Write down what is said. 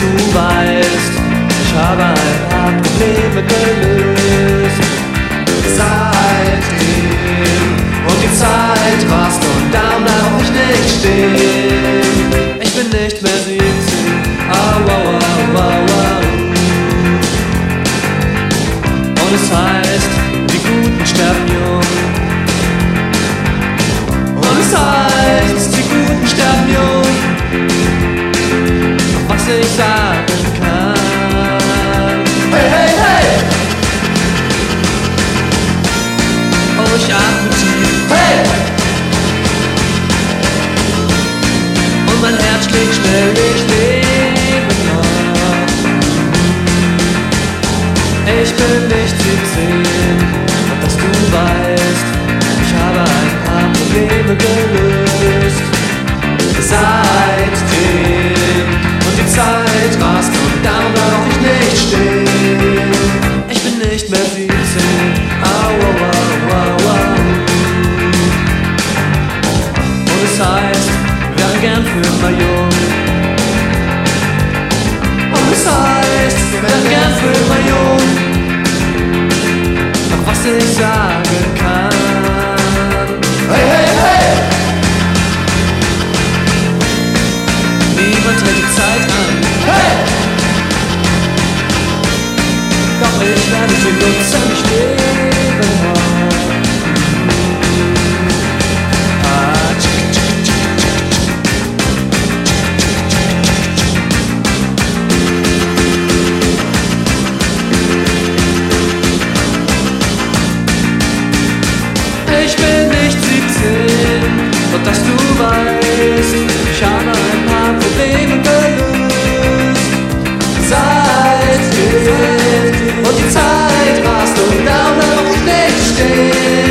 du weißt, ich habe ein paar Probleme gelöst. Seitdem und die Zeit rast und darum darf ich nicht stehen. Ich bin nicht mehr 17, au, au, au, au, au. Und es heißt, die Guten sterben jung. Und es heißt, die Guten mehr 17, au, au, au, au. Und es heißt, wir wären gern für immer. Und es heißt, wir wären gern für immer jung. Was ich sagen kann. Niemand hält die Zeit an. und dass du weißt, ich habe ein paar Probleme gelöst. Zeit geht und die Zeit rast und Daumen und nicht steht.